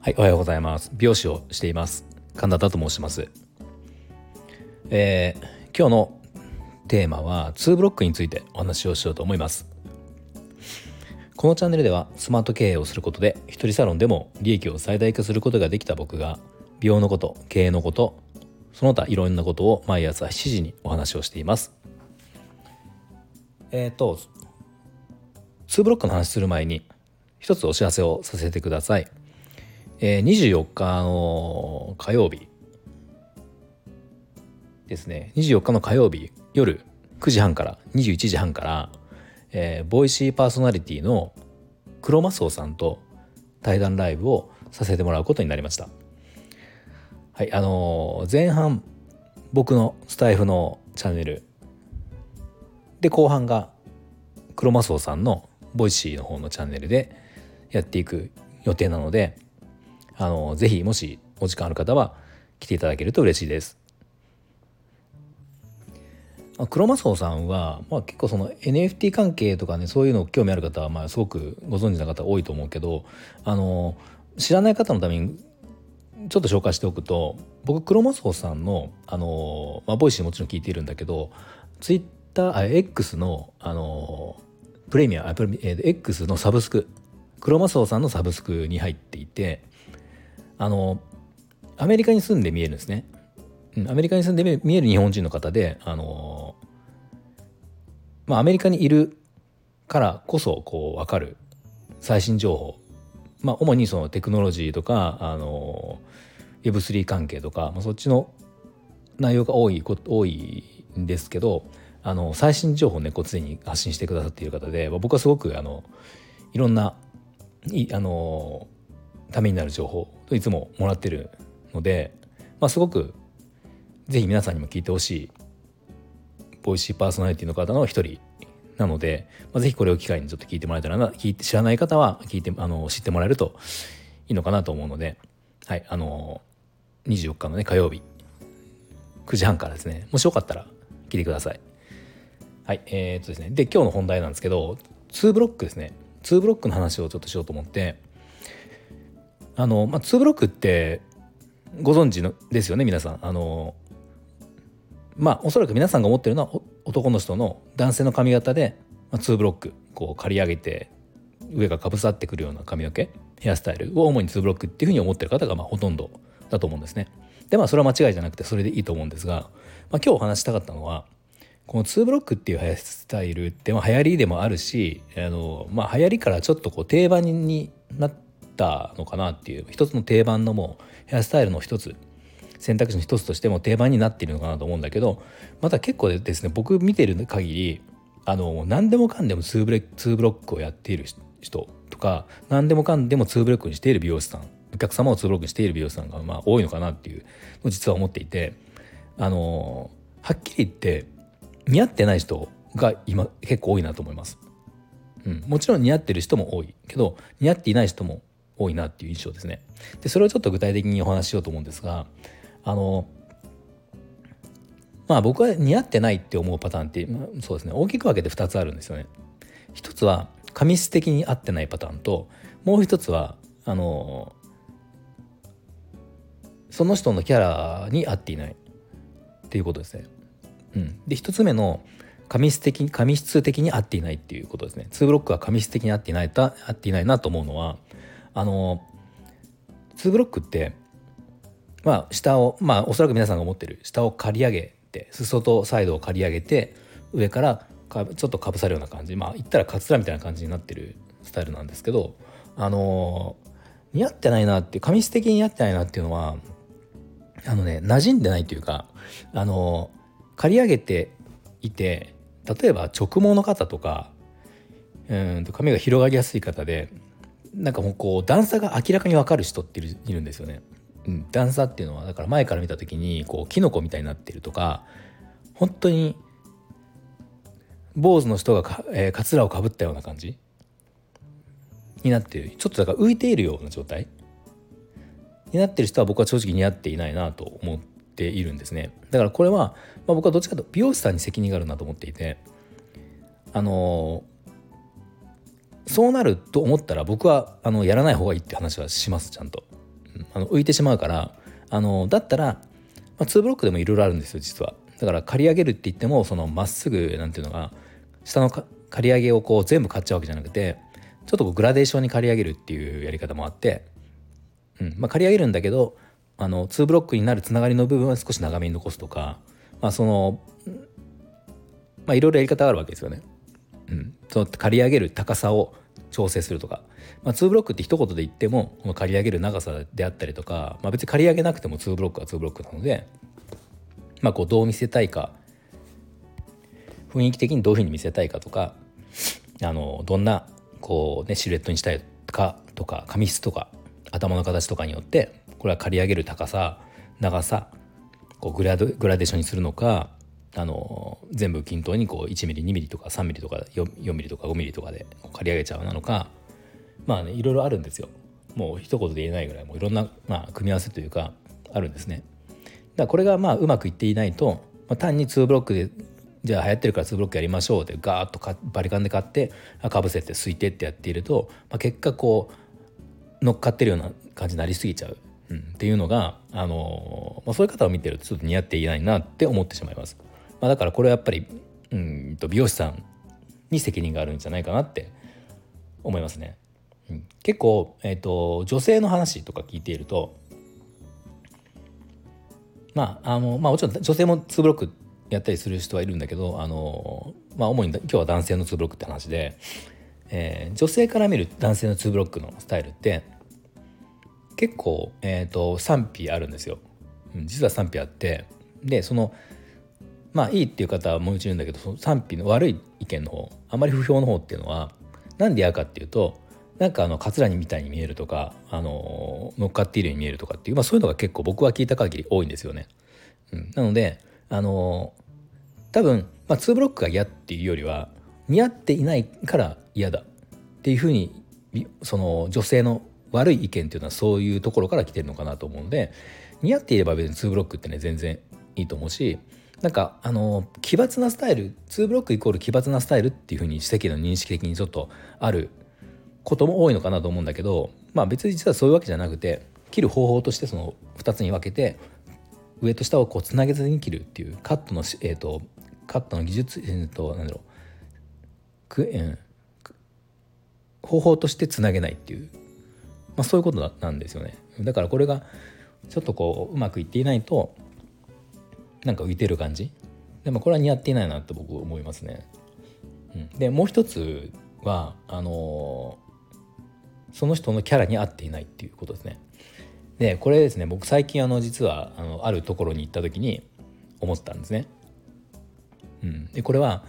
はい、おはようございます。美容師をしています。神田田と申します。えー、今日のテーマは2ブロックについてお話をしようと思います。このチャンネルではスマート経営をすることで一人サロンでも利益を最大化することができた僕が美容のこと、経営のこと、その他いろんなことを毎朝7時にお話をしています。えっ、ー、と、ツーブロックの話する前に一つお知らせをさせてください。えー、24日の火曜日ですね24日の火曜日夜9時半から21時半から、えー、 Voicy パーソナリティのクロマスオさんと対談ライブをさせてもらうことになりましたはいあのー、前半僕のスタエフのチャンネルで後半がクロマスオさんの Voicy の方のチャンネルでやっていく予定なのであのぜひもしお時間ある方は来ていただけると嬉しいです。クロマスオさんは、まあ、結構その NFT 関係とかねそういうの興味ある方はまあすごくご存知の方多いと思うけどあの知らない方のためにちょっと紹介しておくと僕クロマスオさんのあの、まあ、 Voicy もちろん聞いているんだけどツイッターあ X のあのプレミアあプレミ、えー、X のサブスククロマソーさんのサブスクに入っていてあのアメリカに住んで見えるんですね。うん、アメリカに住んで見える日本人の方であのまあアメリカにいるからこそこう分かる最新情報まあ主にそのテクノロジーとかあの Web3 関係とか、まあ、そっちの内容が多い多いんですけどあの最新情報をねこう常に発信してくださっている方でまあ僕はすごくあのいろんないあのためになる情報といつももらってるので、まあ、すごくぜひ皆さんにも聞いてほしいボイシーパーソナリティの方の一人なので、まあ、ぜひこれを機会にちょっと聞いてもらえたらな聞いて知らない方は聞いてあの知ってもらえるといいのかなと思うので、はい、あの24日のね火曜日9時半からですねもしよかったら聞いてください。はい、えー、っとですねで今日の本題なんですけど2ブロックですね2ブロックの話をちょっとしようと思ってあの、まあ、2ブロックってご存知のですよね皆さん。あのまあおそらく皆さんが思ってるのは男の人の男性の髪型で、まあ、2ブロックこう刈り上げて上がかぶさってくるような髪の毛ヘアスタイルを主に2ブロックっていうふうに思ってる方がまあほとんどだと思うんですね。でまあそれは間違いじゃなくてそれでいいと思うんですが、まあ、今日お話したかったのはこの2ブロックっていうヘアスタイルってまあ流行りでもあるしあの、まあ、流行りからちょっとこう定番になったのかなっていう一つの定番のもうヘアスタイルの一つ選択肢の一つとしても定番になっているのかなと思うんだけどまた結構ですね僕見てる限りあの何でもかんでも2ブレ2ブロックをやっている人とか何でもかんでも2ブロックにしている美容師さんお客様を2ブロックにしている美容師さんがまあ多いのかなっていうのを実は思っていてあのはっきり言って似合ってない人が今結構多いなと思います。うん、もちろん似合ってる人も多いけど似合っていない人も多いなっていう印象ですね。でそれをちょっと具体的にお話ししようと思うんですがあのまあ僕は似合ってないって思うパターンって、まあ、そうですね大きく分けて2つあるんですよね。一つは紙質的に合ってないパターンともう一つはあのその人のキャラに合っていないっていうことですね。うん、で一つ目の紙質的紙質的に合っていないっていうことですね。2ブロックは紙質的に合っていない合っていないなと思うのはあの2ブロックってまあ下をまあおそらく皆さんが思ってる下を刈り上げて裾とサイドを刈り上げて上からかちょっとかぶさるような感じまあ言ったらカツラみたいな感じになってるスタイルなんですけどあの似合ってないなって紙質的に似合ってないなっていうのはあのね馴染んでないというかあの刈り上げていて例えば直毛の方とかうんと髪が広がりやすい方でなんかもうこう段差が明らかに分かる人っているんですよね。うん、段差っていうのはだから前から見た時にこうキノコみたいになってるとか本当に坊主の人がか、えー、カツラをかぶったような感じになってるちょっとだから浮いているような状態になってる人は僕は正直似合っていないなと思っているんですねだからこれは、まあ、僕はどっちかというと美容師さんに責任があるなと思っていてあのそうなると思ったら僕はあのやらない方がいいって話はしますちゃんと。うんあの浮いてしまうからあのだったら、まあ、2ブロックでもいろいろあるんですよ実は。だから借り上げるって言ってもそのまっすぐなんていうのが下の借り上げをこう全部買っちゃうわけじゃなくてちょっとこうグラデーションに借り上げるっていうやり方もあって、うんまあ、借り上げるんだけどあの2ブロックになるつながりの部分は少し長めに残すとか、まあ、そのまあいろいろやり方があるわけですよね。うん、その借り上げる高さを調整するとか、まあ、2ブロックって一言で言ってもこの借り上げる長さであったりとか、まあ、別に借り上げなくても2ブロックは2ブロックなので、まあ、こうどう見せたいか雰囲気的にどういうふうに見せたいかとかあのどんなこう、ね、シルエットにしたいかとか髪質とか頭の形とかによってこれは借り上げる高さ長さこうグラグラデーションにするのかあの全部均等にこう 1mm2mm とか 3mm とか 4mm とか 5mm とかで刈り上げちゃうなのかまあねいろいろあるんですよ。もう一言で言えないぐらいもういろんな、まあ、組み合わせというかあるんですね。だからこれがまあうまくいっていないと、まあ、単に2ブロックでじゃあ流行ってるから2ブロックやりましょうってガーッとかバリカンで買ってかぶせてすいてってやっていると、まあ、結果こう乗っかってるような感じになりすぎちゃう、うん、っていうのが、あのまあ、そういう方を見てるとちょっと似合っていないなって思ってしまいます。まあ、だからこれはやっぱりうんと美容師さんに責任があるんじゃないかなって思いますね。うん、結構、えーと、女性の話とか聞いているとまああのまあもちろん女性も2ブロックやったりする人はいるんだけどあの、まあ、主に今日は男性の2ブロックって話で、えー、女性から見る男性の2ブロックのスタイルって結構、えーと賛否あるんですよ。うん実は賛否あってでそのまあいいっていう方はもうちろんだけどその賛否の悪い意見の方あまり不評の方っていうのは何で嫌かっていうとなんかあの桂にみたいに見えるとかあの乗っかっているように見えるとかっていう、まあ、そういうのが結構僕は聞いた限り多いんですよね。うん、なのであの多分、まあ、2ブロックが嫌っていうよりは似合っていないから嫌だっていうふうにその女性の悪い意見っていうのはそういうところから来てるのかなと思うので似合っていれば別に2ブロックってね全然いいと思うしなんかあの奇抜なスタイル2ブロックイコール奇抜なスタイルっていうふうに世間の認識的にちょっとあることも多いのかなと思うんだけどまあ別に実はそういうわけじゃなくて切る方法としてその2つに分けて上と下をこうつなげずに切るっていうカットの、えーと、カットの技術、えーと、なんだろうく、えー、方法としてつなげないっていう、まあ、そういうことなんですよねだからこれがちょっとこううまくいっていないとなんか浮いてる感じでもこれは似合っていないなと僕思いますね。うん、でもう一つはあのー、その人のキャラに合っていないっていうことですね。でこれですね僕最近あの実はあのあるところに行った時に思ったんですね。うん、でこれは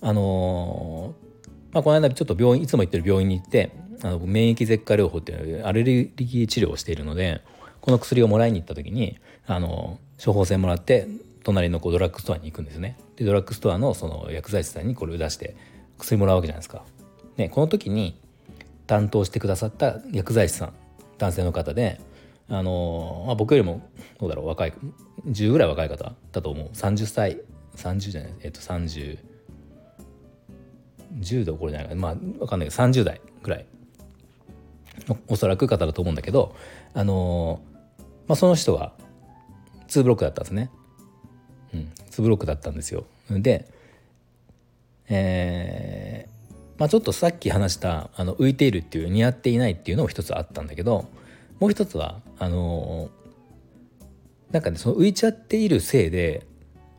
あのー、まあ、この間ちょっと病院いつも行ってる病院に行ってあの免疫舌下療法っていうアレルギー治療をしているのでこの薬をもらいに行った時にあの処方箋もらって隣のこうドラッグストアに行くんですね。でドラッグストアのその薬剤師さんにこれを出して薬もらうわけじゃないですか。でこの時に担当してくださった薬剤師さん男性の方であの、まあ、僕よりもどうだろう若い10ぐらい若い方だと思う。30歳30じゃないえっと30 10度これじゃないかまあ分かんないけど30代ぐらい。おそらく方だと思うんだけどあの、まあ、その人が2ブロックだったんですね。うん、2ブロックだったんですよ。で、えー、まあ、ちょっとさっき話したあの浮いているっていう似合っていないっていうのも一つあったんだけどもう一つはあのー、なんかねその浮いちゃっているせいで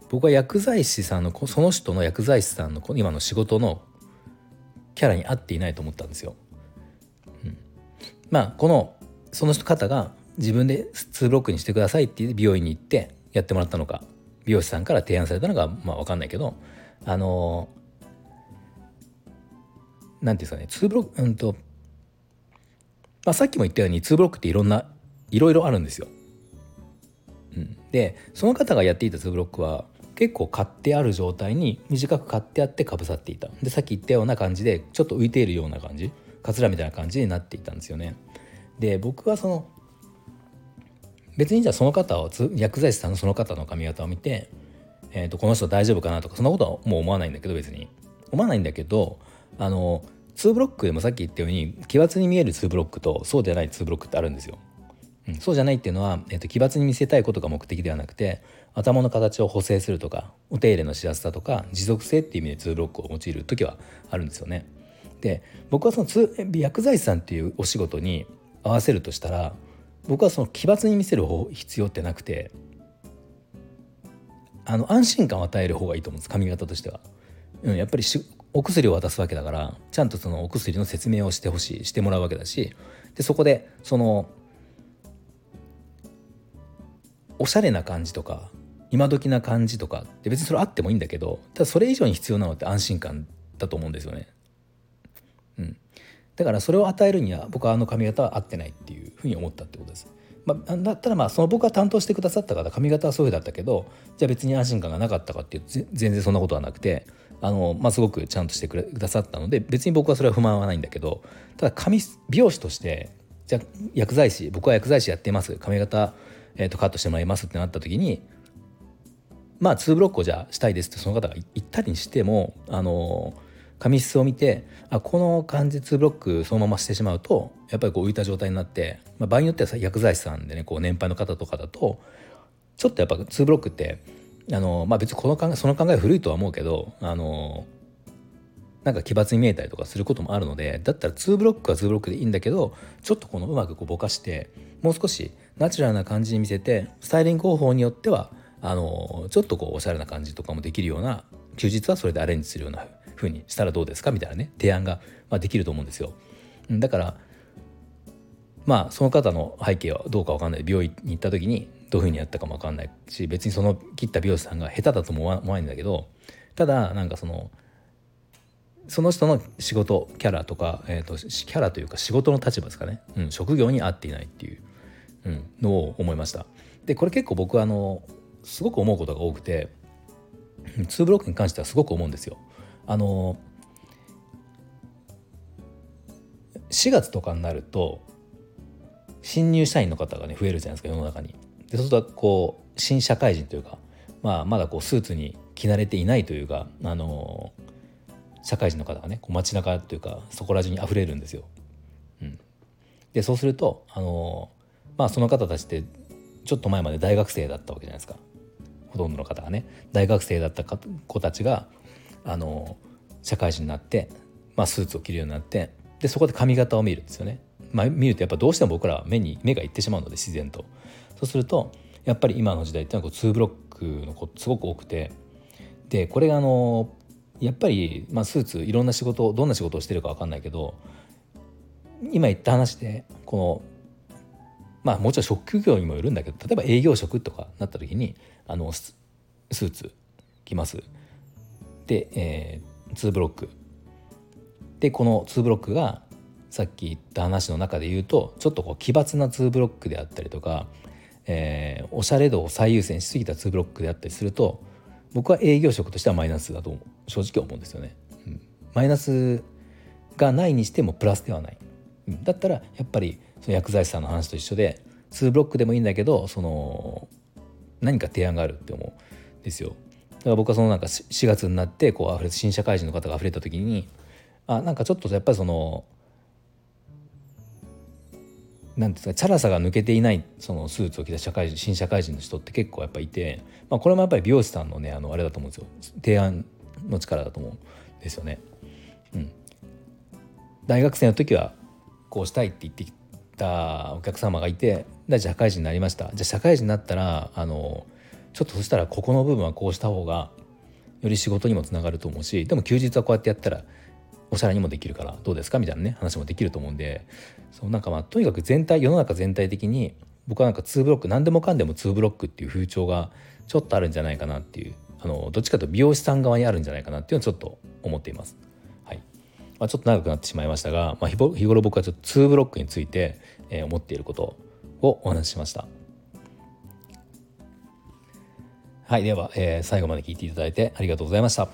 僕は薬剤師さんのその人の薬剤師さんの今の仕事のキャラに合っていないと思ったんですよ。うん、まあこのその方が自分で2ブロックにしてくださいって美容院に行ってやってもらったのか美容師さんから提案されたのかまあ分かんないけどあの何ていうんですかね2ブロックうんと、まあ、さっきも言ったように2ブロックっていろんないろいろあるんですよ。うん、でその方がやっていた2ブロックは結構買ってある状態に短く買ってあってかぶさっていた。でさっき言ったような感じでちょっと浮いているような感じ。カツラみたいな感じになっていたんですよね。で僕はその別にじゃあその方を薬剤師さんのその方の髪型を見て、えー、とこの人大丈夫かなとかそんなことはもう思わないんだけど別に思わないんだけどあの2ブロックでもさっき言ったように奇抜に見える2ブロックとそうでない2ブロックってあるんですよ。うん、そうじゃないっていうのは、えー、と奇抜に見せたいことが目的ではなくて頭の形を補正するとかお手入れのしやすさとか持続性っていう意味で2ブロックを用いる時はあるんですよね。で僕はその薬剤師さんっていうお仕事に合わせるとしたら僕はその奇抜に見せる方必要ってなくてあの安心感を与える方がいいと思うんです髪型としては。うん、やっぱりお薬を渡すわけだからちゃんとそのお薬の説明をしてほしいしてもらうわけだしでそこでそのおしゃれな感じとか今時な感じとかって別にそれあってもいいんだけどただそれ以上に必要なのって安心感だと思うんですよね。だからそれを与えるには僕はあの髪型は合ってないっていうふうに思ったってことです。まあ、だったらまあその僕が担当してくださった方髪型はそういうだったけどじゃあ別に安心感がなかったかっていう全然そんなことはなくてあの、まあ、すごくちゃんとしてくださったので別に僕はそれは不満はないんだけどただ髪美容師としてじゃあ薬剤師僕は薬剤師やってます髪型、えー、とカットしてもらいますってなった時にまあ2ブロックをじゃあしたいですってその方が言ったりにしてもあのー紙質を見てあこの感じ2ブロックそのまましてしまうとやっぱりこう浮いた状態になって、まあ、場合によっては薬剤師さんでねこう年配の方とかだとちょっとやっぱ2ブロックってあの、まあ、別にこの考えその考え古いとは思うけどあのなんか奇抜に見えたりとかすることもあるのでだったら2ブロックは2ブロックでいいんだけどちょっとこのうまくこうぼかしてもう少しナチュラルな感じに見せてスタイリング方法によってはあのちょっとこうおしゃれな感じとかもできるような休日はそれでアレンジするようなふうにしたらどうですか？みたいなね提案が、ま、できると思うんですよ。だからまあその方の背景はどうか分かんない病院に行った時にどういうふうにやったかも分かんないし別にその切った美容師さんが下手だとも思わないんだけどただなんかそのその人の仕事キャラとか、えーと、キャラというか仕事の立場ですかね、うん、職業に合っていないっていう、うん、のを思いました。でこれ結構僕あのすごく思うことが多くて2ブロックに関してはすごく思うんですよ。あの4月とかになると新入社員の方がね増えるじゃないですか世の中に。でそうするとこう新社会人というか、まあ、まだこうスーツに着慣れていないというかあの社会人の方がねこう街中というかそこら中に溢れるんですよ。うん、でそうするとあのまあその方たちってちょっと前まで大学生だったわけじゃないですかほとんどの方がね大学生だった子たちがあの社会人になって、まあ、スーツを着るようになってでそこで髪型を見るんですよね。まあ、見るとやっぱどうしても僕らは目に目がいってしまうので自然と。そうするとやっぱり今の時代っていうのはこう2ブロックの子すごく多くてでこれがあのやっぱり、まあ、スーツいろんな仕事どんな仕事をしてるか分かんないけど今言った話でこのまあもちろん職業にもよるんだけど例えば営業職とかなった時にあのスーツ着ますで、えー、2ブロックでこの2ブロックがさっき言った話の中で言うとちょっとこう奇抜な2ブロックであったりとか、えー、おしゃれ度を最優先しすぎた2ブロックであったりすると僕は営業職としてはマイナスだと正直思うんですよね。うん、マイナスがないにしてもプラスではない。うん、だったらやっぱりその薬剤師さんの話と一緒で2ブロックでもいいんだけどその何か提案があるって思うんですよ。だから僕はそのなんか4月になってこう溢れ新社会人の方が溢れた時にあなんかちょっとやっぱりそのなんですかチャラさが抜けていないそのスーツを着た社会人新社会人の人って結構やっぱいて、まあ、これもやっぱり美容師さんのねあのあれだと思うんですよ。提案の力だと思うんですよね。うん、大学生の時はこうしたいって言ってきたお客様がいて社会人になりました。じゃあ社会人になったらあのちょっとそしたらここの部分はこうした方がより仕事にもつながると思うしでも休日はこうやってやったらおしゃれにもできるからどうですか？みたいなね話もできると思うんでそうなんかまあとにかく全体世の中全体的に僕はなんか2ブロック何でもかんでも2ブロックっていう風潮がちょっとあるんじゃないかなっていうあのどっちかというと美容師さん側にあるんじゃないかなっていうのをちょっと思っています。はいまあ、ちょっと長くなってしまいましたが、まあ、日頃僕はちょっと2ブロックについて、えー、思っていることをお話ししました。はい、では、えー、最後まで聞いていただいてありがとうございました。